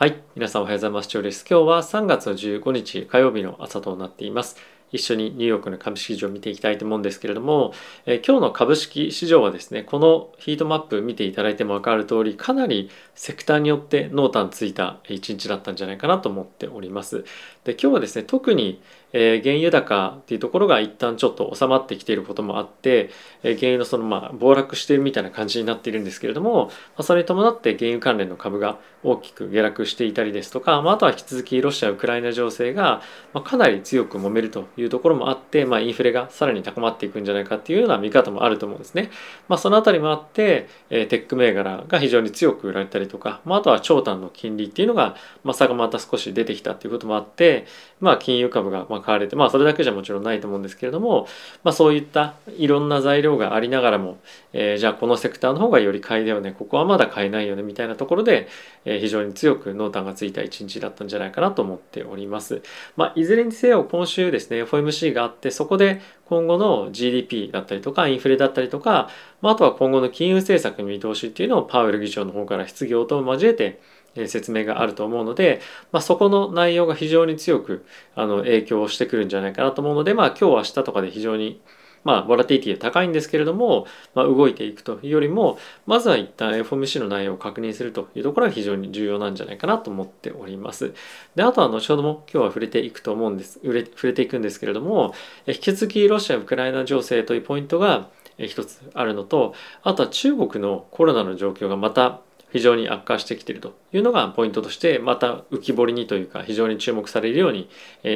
はい。皆さんおはようございます。長です。今日は3月の15日火曜日の朝となっています。一緒にニューヨークの株式市場を見ていきたいと思うんですけれども、えー、今日の株式市場はですね、このヒートマップ見ていただいても分かる通り、かなりセクターによって濃淡ついた一日だったんじゃないかなと思っております。で、今日はですね、特にえー、原油高っていうところが一旦ちょっと収まってきていることもあって、えー、原油のそのまあ暴落しているみたいな感じになっているんですけれども、まあ、それに伴って原油関連の株が大きく下落していたりですとか、まあ、あとは引き続きロシア・ウクライナ情勢が、ま、かなり強く揉めるというところもあって、まあ、インフレがさらに高まっていくんじゃないかっていうような見方もあると思うんですね。まあ、そのあたりもあって、えー、テック銘柄が非常に強く売られたりとか、まあ、あとは長短の金利っていうのが、まあ、差がまた少し出てきたっていうこともあって、まあ、金融株がまあ買われて、まあ、それだけけじゃもちろんないと思うんですけれども、まあ、そういったいろんな材料がありながらも、えー、じゃあこのセクターの方がより買いだよねここはまだ買えないよねみたいなところで、えー、非常に強く濃淡がついた一日だったんじゃないかなと思っております。まあ、いずれにせよ今週ですね FOMC があってそこで今後の GDP だったりとかインフレだったりとか、まあ、あとは今後の金融政策の見通しっていうのをパウエル議長の方から質疑応答を交えて説明があると思うので、まあ、そこの内容が非常に強くあの影響してくるんじゃないかなと思うので、まあ、今日明日とかで非常にまあ、ボラティティが高いんですけれども、まあ、動いていくというよりも、まずは一旦 FOMC の内容を確認するというところが非常に重要なんじゃないかなと思っております。で、あとは後ほども今日は触れていくと思うんです、触れていくんですけれども、引き続きロシア・ウクライナ情勢というポイントが一つあるのと、あとは中国のコロナの状況がまた非常に悪化してきているというのがポイントとしてまた浮き彫りにというか非常に注目されるように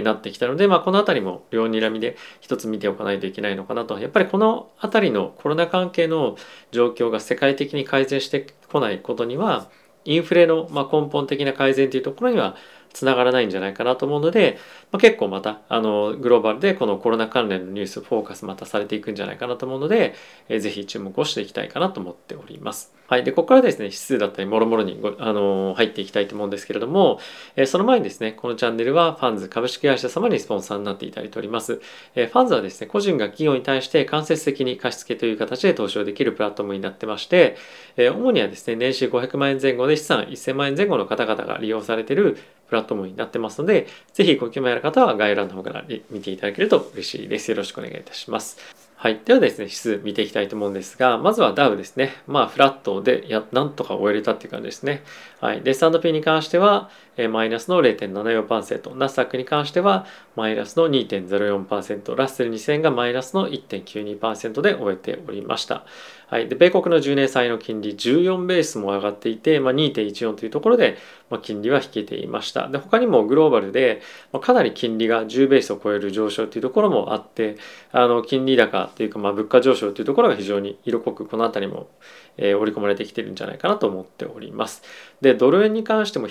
なってきたので、まあ、この辺りも両睨みで一つ見ておかないといけないのかなと。やっぱりこの辺りのコロナ関係の状況が世界的に改善してこないことにはインフレのま根本的な改善というところにはつながらないんじゃないかなと思うので、まあ、結構またあのグローバルでこのコロナ関連のニュースフォーカスまたされていくんじゃないかなと思うので、えー、ぜひ注目をしていきたいかなと思っております。はい。で、ここからですね、指数だったり、もろもろにご、あのー、入っていきたいと思うんですけれども、えー、その前にですね、このチャンネルはファンズ株式会社様にスポンサーになっていただいております。えー、ファンズはですね、個人が企業に対して間接的に貸付という形で投資をできるプラットフォームになってまして、え主にはですね、年収500万円前後で資産1000万円前後の方々が利用されているプラットフォームになってますので、ぜひご興味ある方は概要欄の方から見ていただけると嬉しいです。よろしくお願いいたします。はい。ではですね、指数見ていきたいと思うんですが、まずはダウですね。まあ、フラットで、や、なんとか終えれたっていう感じですね。はい。で、S&P に関しては、マイナスの0.74%、ナスダックに関しては、マイナスの2.04%、ラッセル2000がマイナスの1.92%で終えておりました。はい。で、米国の10年債の金利14ベースも上がっていて、まあ、2.14というところで、まあ、金利は引けていました。で、他にもグローバルで、まあ、かなり金利が10ベースを超える上昇というところもあって、あの、金利高というか、まあ、物価上昇というところが非常に色濃くこの辺りも、えー、織り込まれてきてるんじゃないかなと思っております。で、ドル円に関しても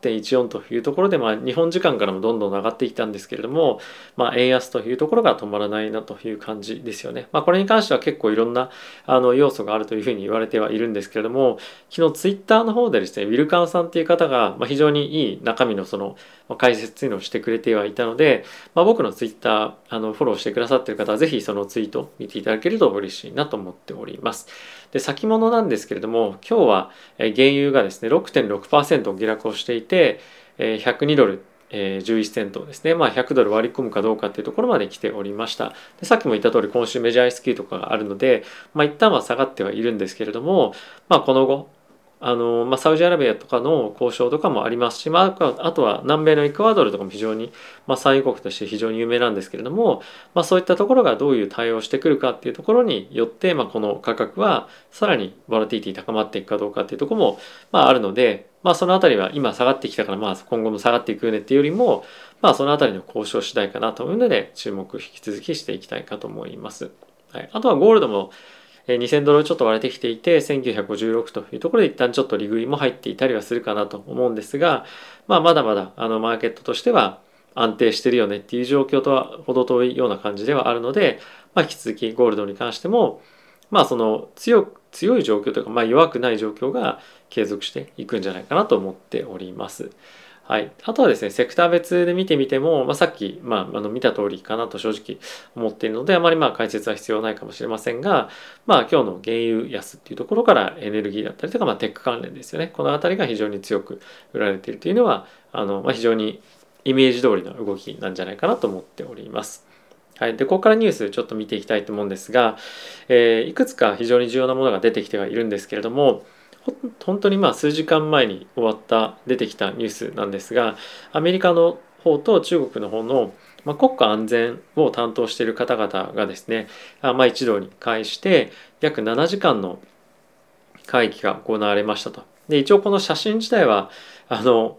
8.14というところで、まあ、日本時間からもどんどん上がってきたんですけれども、まあ、円安というところが止まらないなという感じですよね。まあ、これに関しては結構いろんなあの要素があるというふうに言われてはいるんですけれども、昨日ツイッターの方でですね、ウィルカンさんっていう方が、まあ、非常にいい中身のその解説というのをしてくれてはいたので、まあ、僕のツイッターあのフォローしてくださっている方はぜひそのツイート見ていただけると嬉しいなと思っております。で先物なんですけれども今日は原油がですね6.6%下落をしていて102ドルえ11セントですね、まあ、100ドル割り込むかどうかっていうところまで来ておりましたでさっきも言った通り今週メジャー S q とかがあるので、まあ、一旦は下がってはいるんですけれども、まあ、この後あのまあ、サウジアラビアとかの交渉とかもありますし、まあ、あとは南米のエクアドルとかも非常に、まあ、産油国として非常に有名なんですけれども、まあ、そういったところがどういう対応してくるかっていうところによって、まあ、この価格はさらにボラティティ高まっていくかどうかっていうところも、まあ、あるので、まあ、そのあたりは今下がってきたから、まあ、今後も下がっていくよねっていうよりも、まあ、そのあたりの交渉次第かなと思うので注目引き続きしていきたいかと思います。はい、あとはゴールドも2000ドルちょっと割れてきていて1956というところで一旦ちょっと利食いも入っていたりはするかなと思うんですが、まあ、まだまだあのマーケットとしては安定してるよねっていう状況とは程遠いような感じではあるので、まあ、引き続きゴールドに関してもまあその強強い状況というか、まあ、弱くない状況が継続していくんじゃないかなと思っております。はい、あとはですねセクター別で見てみても、まあ、さっき、まあ、あの見た通りかなと正直思っているのであまりまあ解説は必要ないかもしれませんが、まあ、今日の原油安っていうところからエネルギーだったりとか、まあ、テック関連ですよね。この辺りが非常に強く売られているというのはあの、まあ、非常にイメージ通りの動きなんじゃないかなと思っております。はい、でここからニュースちょっと見ていきたいと思うんですが、えー、いくつか非常に重要なものが出てきてはいるんですけれども本当にまあ数時間前に終わった出てきたニュースなんですがアメリカの方と中国の方の、まあ、国家安全を担当している方々がですねあ、まあ、一堂に会して約7時間の会議が行われましたと。で一応この写真自体はあの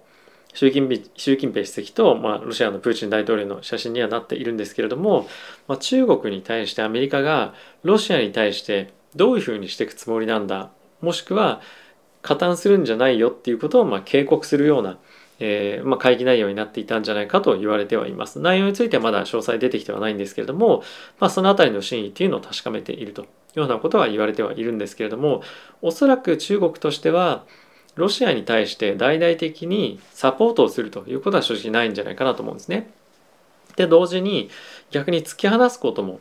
習近平習近平主席と、まあ、ロシアのプーチン大統領の写真にはなっているんですけれども、まあ、中国に対してアメリカがロシアに対してどういうふうにしていくつもりなんだもしくは加担するんじゃないよっていうことをま警告するような、えー、ま、会議内容になっていたんじゃないかと言われてはいます。内容についてはまだ詳細出てきてはないんですけれども、まあ、その辺りの真意っていうのを確かめているというようなことは言われてはいるんですけれどもおそらく中国としてはロシアに対して大々的にサポートをするということは正直ないんじゃないかなと思うんですね。で同時に逆に突き放すことも、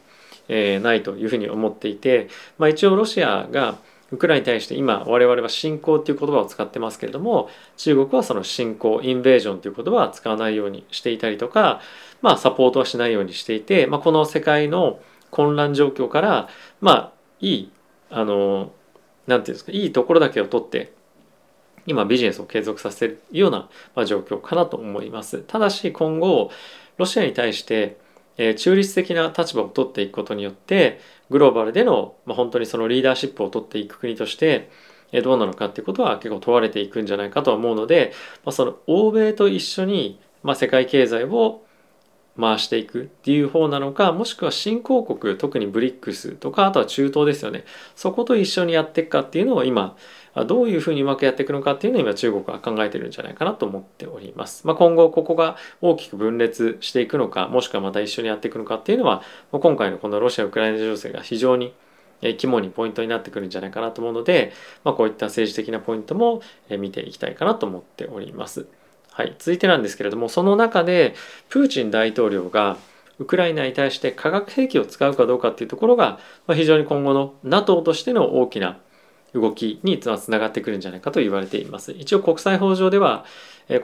え、ないというふうに思っていて、まあ、一応ロシアがウクライナに対して今我々は侵攻っていう言葉を使ってますけれども中国はその侵攻インベージョンという言葉は使わないようにしていたりとか、まあ、サポートはしないようにしていて、まあ、この世界の混乱状況からまあいいあのなんていうんですかいいところだけを取って今ビジネスを継続させるような、ま状況かなと思います。ただし今後ロシアに対してえ中立的な立場を取っていくことによってグローバルでの、まあ、本当にそのリーダーシップを取っていく国としてえどうなのかっていうことは結構問われていくんじゃないかと思うので、まあ、その欧米と一緒に、まあ、世界経済を回していくっていう方なのかもしくは新興国特にブリックスとかあとは中東ですよね。そこと一緒にやっていくかっていうのを今どういうふうにうまくやっていくのかっていうのを今中国は考えてるんじゃないかなと思っております。まあ、今後ここが大きく分裂していくのかもしくはまた一緒にやっていくのかっていうのは今回のこのロシア・ウクライナ情勢が非常に肝にポイントになってくるんじゃないかなと思うので、まあ、こういった政治的なポイントも見ていきたいかなと思っております。はい、続いてなんですけれどもその中でプーチン大統領がウクライナに対して化学兵器を使うかどうかっていうところが、まあ、非常に今後の NATO としての大きな動きにつながってくるんじゃないかと言われています。一応国際法上では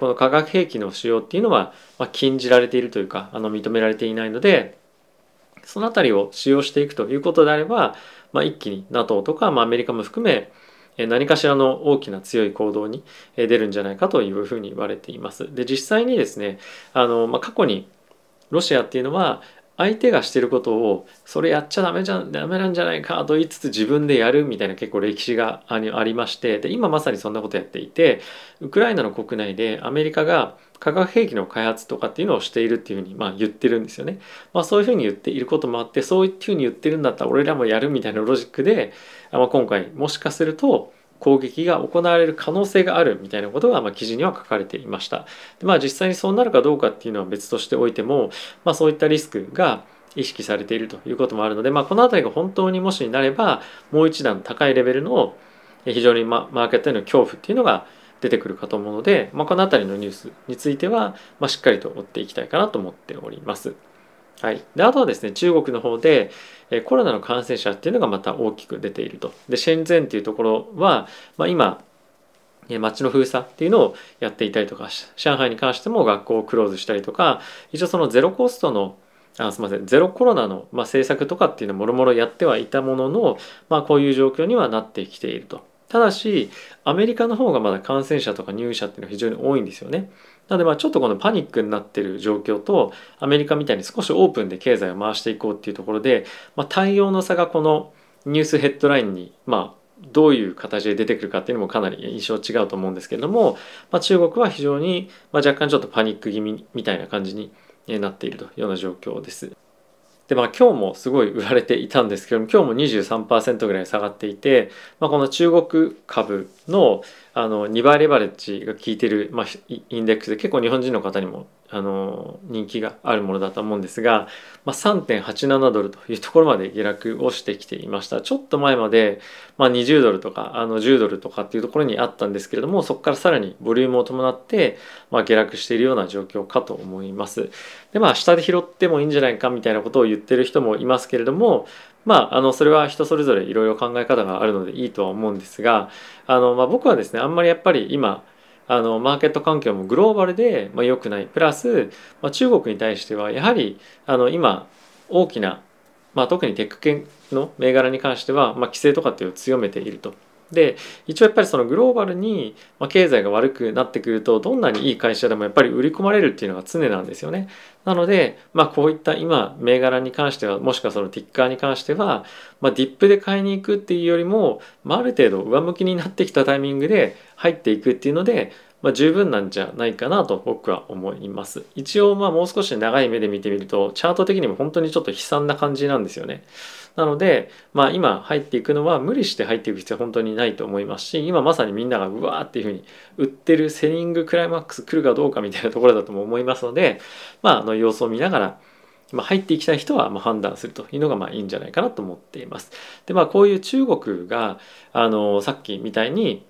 この化学兵器の使用っていうのは禁じられているというかあの認められていないのでその辺りを使用していくということであれば、まあ、一気に NATO とか、まあ、アメリカも含め何かしらの大きな強い行動に出るんじゃないかというふうに言われています。で実際にですねあの、まあ、過去にロシアっていうのは相手がしてることをそれやっちゃダメじゃんダメなんじゃないかと言いつつ自分でやるみたいな結構歴史がありましてで今まさにそんなことやっていてウクライナの国内でアメリカが化学兵器の開発とかっていうのをしているっていうふうにまあ言ってるんですよね。まあ、そういうふうに言っていることもあってそういうふうに言ってるんだったら俺らもやるみたいなロジックで、まあ、今回もしかすると攻撃が行われる可能性があるみたいなことが、ま、記事には書かれていました。でまあ実際にそうなるかどうかっていうのは別としておいても、まあ、そういったリスクが意識されているということもあるので、まあ、この辺りが本当にもしになればもう一段高いレベルの非常にマーケットへの恐怖っていうのが出てくるかと思うので、まあ、この辺りのニュースについては、ま、しっかりと追っていきたいかなと思っております。はい、であとはですね中国の方でコロナの感染者っていうのがまた大きく出ていると。でシェンゼンっていうところは、まあ、今街の封鎖っていうのをやっていたりとか上海に関しても学校をクローズしたりとか一応そのゼロコストのあすみませんゼロコロナの、まあ、政策とかっていうのもろもろやってはいたものの、まあ、こういう状況にはなってきていると。ただしアメリカの方がまだ感染者とか入院者っていうのは非常に多いんですよね。なのでまあちょっとこのパニックになってる状況とアメリカみたいに少しオープンで経済を回していこうっていうところで、まあ、対応の差がこのニュースヘッドラインにまあどういう形で出てくるかっていうのもかなり印象違うと思うんですけれども、まあ、中国は非常に、まあ、若干ちょっとパニック気味みたいな感じになっているというような状況です。でまあ今日もすごい売られていたんですけども今日も23%ぐらい下がっていて、まあ、この中国株のあの2倍レバレッジが効いてる、まあ、インデックスで結構日本人の方にもあの人気があるものだと思うんですが、まあ、3.87ドルというところまで下落をしてきていました。ちょっと前まで、まあ、20ドルとかあの10ドルとかっていうところにあったんですけれどもそこからさらにボリュームを伴って、まあ、下落しているような状況かと思います。でまあ下で拾ってもいいんじゃないかみたいなことを言ってる人もいますけれどもまあ、あのそれは人それぞれいろいろ考え方があるのでいいとは思うんですがあの、まあ、僕はですねあんまりやっぱり今あのマーケット環境もグローバルで、まあ、良くないプラス、まあ、中国に対してはやはりあの今大きな、まあ、特にテック系の銘柄に関しては、まあ、規制とかっていうのを強めていると。で一応やっぱりそのグローバルに経済が悪くなってくるとどんなにいい会社でもやっぱり売り込まれるっていうのが常なんですよね。なので、まあ、こういった今銘柄に関してはもしくはそのティッカーに関しては、まあ、ディップで買いに行くっていうよりも、まあ、ある程度上向きになってきたタイミングで入っていくっていうのでまあ、十分なんじゃないかなと僕は思います。一応まあもう少し長い目で見てみるとチャート的にも本当にちょっと悲惨な感じなんですよね。なので、まあ、今入っていくのは無理して入っていく必要は本当にないと思いますし今まさにみんながうわーっていうふうに売ってるセリングクライマックス来るかどうかみたいなところだとも思いますので、まあ、あの様子を見ながらま、入っていきたい人はま判断するというのがまあいいんじゃないかなと思っています。でまあこういう中国があのさっきみたいに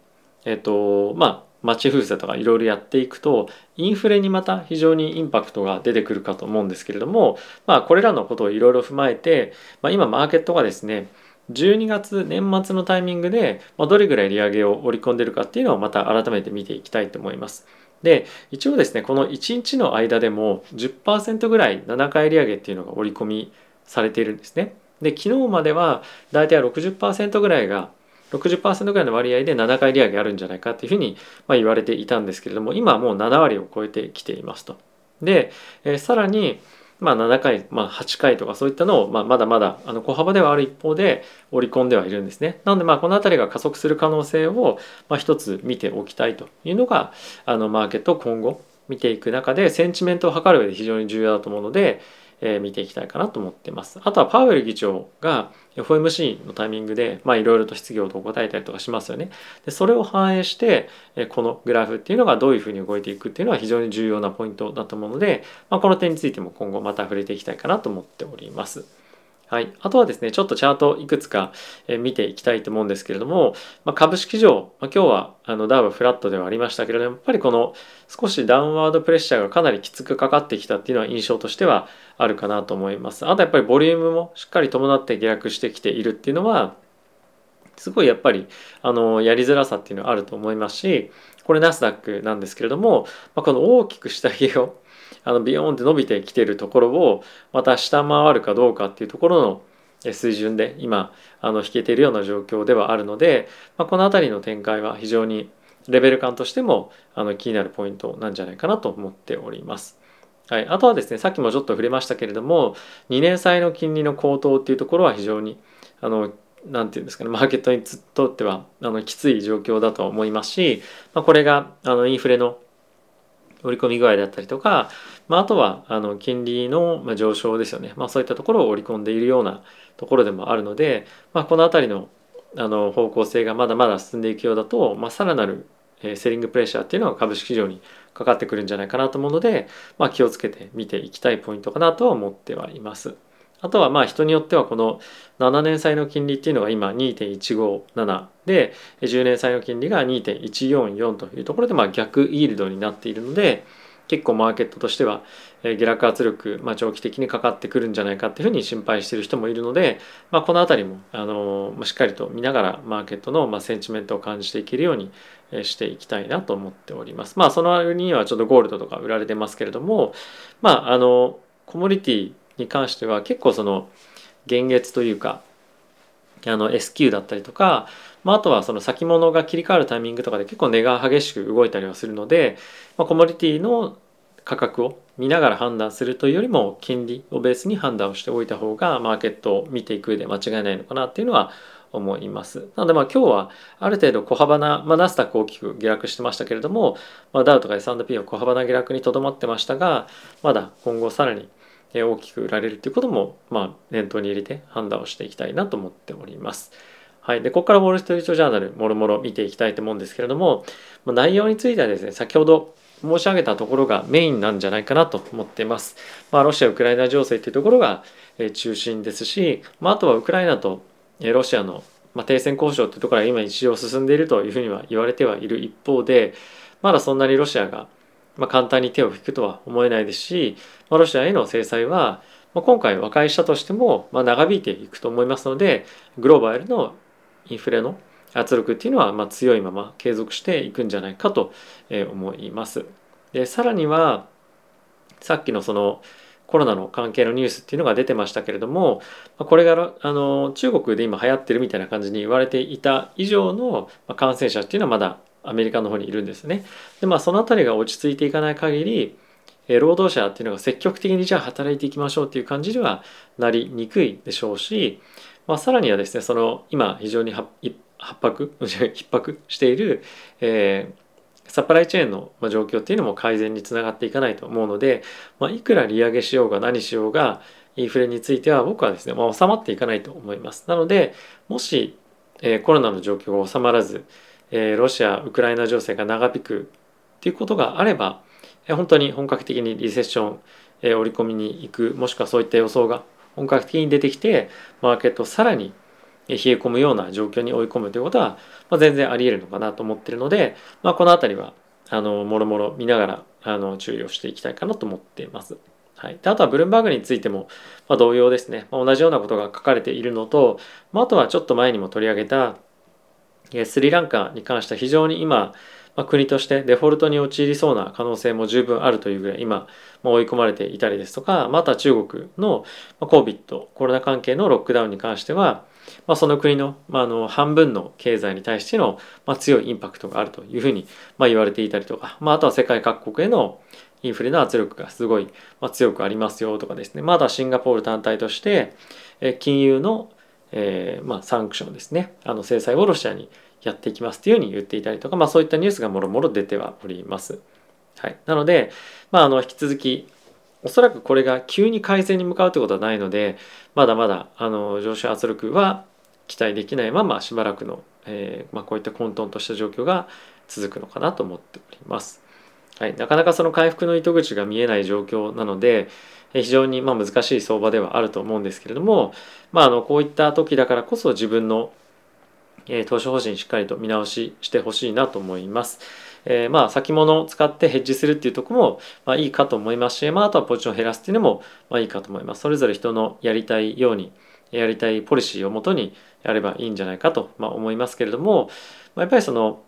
えっとまあ街封鎖とかいろいろやっていくとインフレにまた非常にインパクトが出てくるかと思うんですけれどもまあこれらのことをいろいろ踏まえて、まあ、今マーケットがですね12月年末のタイミングでまどれぐらい利上げを織り込んでるかっていうのをまた改めて見ていきたいと思います。で一応ですねこの1日の間でも10%ぐらい7回利上げっていうのが織り込みされているんですね。で昨日までは大体60%ぐらいが60%ぐらいの割合で7回利上げあるんじゃないかっていうふうにま言われていたんですけれども今はもう7割を超えてきていますと。で、え、さらにまあ7回、まあ、8回とかそういったのを、まあ、まだまだあの小幅ではある一方で織り込んではいるんですね。なのでまあこの辺りが加速する可能性を、まあ、一つ見ておきたいというのがあのマーケットを今後見ていく中でセンチメントを測る上で非常に重要だと思うので、えー、見ていきたいかなと思ってます。あとはパウエル議長が FOMC のタイミングでいろいろと質疑応答を答えたりとかしますよね。でそれを反映してこのグラフっていうのがどういうふうに動いていくっていうのは非常に重要なポイントだと思うので、まあ、この点についても今後また触れていきたいかなと思っております。はい、あとはですねちょっとチャートいくつか見ていきたいと思うんですけれども、まあ、株式上、まあ、今日はあのダウはフラットではありましたけれどもやっぱりこの少しダウンワードプレッシャーがかなりきつくかかってきたっていうのは印象としてはあるかなと思います。あとやっぱりボリュームもしっかり伴って下落してきているっていうのはすごいやっぱりあのやりづらさっていうのはあると思いますしこれナスダックなんですけれども、まあ、この大きく下着をあのビヨーンって伸びてきてるところをまた下回るかどうかっていうところの水準で今あの引けているような状況ではあるので、まあ、この辺りの展開は非常にレベル感としてもあの気になるポイントなんじゃないかなと思っております。はい、あとはですねさっきもちょっと触れましたけれども2年債の金利の高騰っていうところは非常にあのなんていうんですかねマーケットにとってはあのきつい状況だと思いますし、まあ、これがあのインフレの織り込み具合だったりとか、まあ、あとはあの金利の上昇ですよね、まあ、そういったところを織り込んでいるようなところでもあるので、まあ、この辺りのあの方向性がまだまだ進んでいくようだと、まあ、さらなるセリングプレッシャーっていうのが株式市場にかかってくるんじゃないかなと思うので、まあ、気をつけて見ていきたいポイントかなとは思ってはいます。あとはまあ人によってはこの7年債の金利っていうのが今2.157で10年債の金利が2.144というところでまあ逆イールドになっているので結構マーケットとしては下落圧力、まあ、長期的にかかってくるんじゃないかっていうふうに心配している人もいるので、まあ、この辺りもあのしっかりと見ながらマーケットのまあセンチメントを感じていけるようにしていきたいなと思っております。まあその割にはちょっとゴールドとか売られてますけれどもまああのコモディティに関しては結構その現月というかあの S q だったりとか、まあ、あとはその先物が切り替わるタイミングとかで結構値が激しく動いたりはするので、まあ、コモディティの価格を見ながら判断するというよりも金利をベースに判断をしておいた方がマーケットを見ていく上で間違いないのかなっていうのは思います。なのでまあ今日はある程度小幅な、まあ、ナスダック大きく下落してましたけれども、まあ、ダウとか S&P は小幅な下落にとどまってましたがまだ今後さらに大きく売られるということも、まあ、念頭に入れて判断をしていきたいなと思っております。はい、でここからウォール・ストリート・ジャーナルもろもろ見ていきたいと思うんですけれどもま内容についてはですね先ほど申し上げたところがメインなんじゃないかなと思っています。まあ、ロシア・ウクライナ情勢というところが中心ですし、まあ、あとはウクライナとロシアの停戦交渉というところは今一応進んでいるというふうには言われてはいる一方でまだそんなにロシアがまあ簡単に手を引くとは思えないですしまあロシアへの制裁はまあ今回和解したとしてもまあ長引いていくと思いますのでグローバルのインフレの圧力っていうのはまあ強いまま継続していくんじゃないかと思います。でさらにはさっきのそのコロナの関係のニュースっていうのが出てましたけれどもこれがあの中国で今流行ってるみたいな感じに言われていた以上の感染者っていうのはまだアメリカの方にいるんですね。でまあその辺りが落ち着いていかない限り労働者っていうのが積極的にじゃあ働いていきましょうっていう感じにはなりにくいでしょうし、まあ、さらにはですねその今非常に迫迫逼迫している、えー、サプライチェーンの状況っていうのも改善につながっていかないと思うので、まあ、いくら利上げしようが何しようがインフレについては僕はですね、まあ、収まっていかないと思います。なのでもし、えー、コロナの状況が収まらず、えー、ロシア・ウクライナ情勢が長引くっていうことがあればえ本当に本格的にリセッション、え織り込みに行くもしくはそういった予想が本格的に出てきてマーケットをさらに冷え込むような状況に追い込むということは、まあ、全然ありえるのかなと思ってるので、まあ、この辺りはあのもろもろ見ながらあの注意をしていきたいかなと思っています。はい、であとはブルームバーグについても、まあ、同様ですね、まあ、同じようなことが書かれているのと、まあ、あとはちょっと前にも取り上げたスリランカに関しては非常に今まあ、国としてデフォルトに陥りそうな可能性も十分あるというぐらい今、まあ、追い込まれていたりですとかまた中国の COVID コロナ関係のロックダウンに関しては、まあ、その国の,、まあ、の半分の経済に対しての、まあ、強いインパクトがあるというふうに、まあ、言われていたりとか、まあ、あとは世界各国へのインフレの圧力がすごい、まあ、強くありますよとかですね。まだシンガポール単体として金融の、えーまあ、サンクションですねあの制裁をロシアにやっていきますというふうに言っていたりとか、まあ、そういったニュースがもろもろ出てはおります。はい、なので、まあ、あの引き続きおそらくこれが急に改善に向かうということはないのでまだまだあの上昇圧力は期待できないまましばらくの、えー、まあ、こういった混沌とした状況が続くのかなと思っております。はい、なかなかその回復の糸口が見えない状況なので非常にま難しい相場ではあると思うんですけれども、まあ、あのこういった時だからこそ自分のえ投資方針しっかりと見直ししてほしいなと思います。えー、まあ先物を使ってヘッジするっていうとこもまいいかと思いますし、まあ、あとはポジションを減らすっていうのもまあいいかと思います。それぞれ人のやりたいようにやりたいポリシーをもとにやればいいんじゃないかと、ま、思いますけれども、まあ、やっぱりその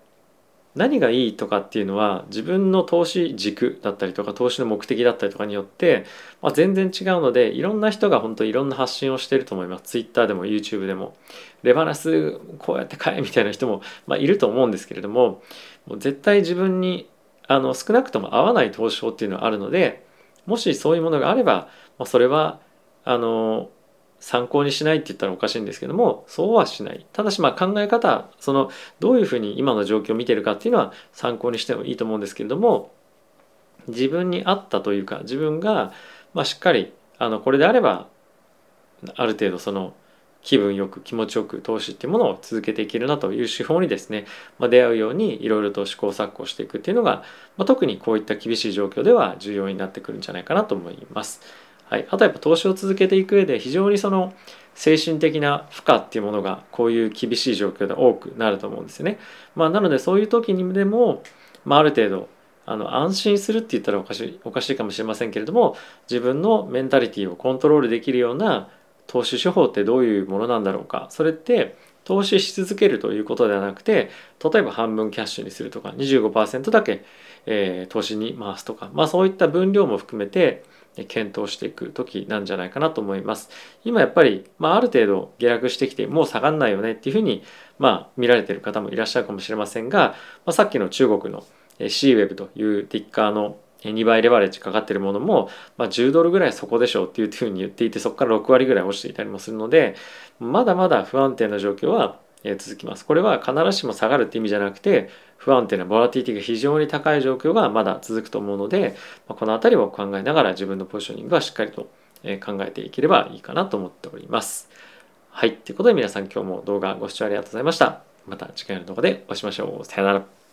何がいいとかっていうのは自分の投資軸だったりとか投資の目的だったりとかによって、まあ、全然違うのでいろんな人が本当いろんな発信をしてると思います。Twitter でも YouTube でも。レバナスこうやって買えみたいな人も、まあ、いると思うんですけれどももう絶対自分にあの少なくとも合わない投資法っていうのはあるのでもしそういうものがあれば、まあ、それはあの参考にしないって言ったらおかしいんですけどもそうはしないただしまあ考え方そのどういうふうに今の状況を見てるかっていうのは参考にしてもいいと思うんですけれども自分に合ったというか自分がまあしっかりあのこれであればある程度その気分よく気持ちよく投資っていうものを続けていけるなという手法にですね、まあ、出会うようにいろいろと試行錯誤していくっていうのが、まあ、特にこういった厳しい状況では重要になってくるんじゃないかなと思います。はい、あとやっぱ投資を続けていく上で非常にその精神的な負荷っていうものがこういう厳しい状況で多くなると思うんですよね。まあ、なのでそういう時にでも、まあ、ある程度あの安心するって言ったらおかしいおかしいかもしれませんけれども自分のメンタリティをコントロールできるような投資手法ってどういうものなんだろうかそれって投資し続けるということではなくて例えば半分キャッシュにするとか25%だけ、えー、投資に回すとか、まあ、そういった分量も含めて検討していく時なんじゃないかなと思います。今やっぱり、まあ、ある程度下落してきてもう下がんないよねっていうふうに、まあ、見られてる方もいらっしゃるかもしれませんが、まあ、さっきの中国の CWEB というティッカーの2倍レバレッジかかってるものも、まあ、10ドルぐらいそこでしょうっていうふうに言っていてそこから6割ぐらい落ちていたりもするのでまだまだ不安定な状況は続きます。これは必ずしも下がるって意味じゃなくて不安定なボラティティが非常に高い状況がまだ続くと思うのでこの辺りを考えながら自分のポジショニングはしっかりと考えていければいいかなと思っております。はい。ということで皆さん今日も動画ご視聴ありがとうございました。また次回の動画でお会いしましょう。さよなら。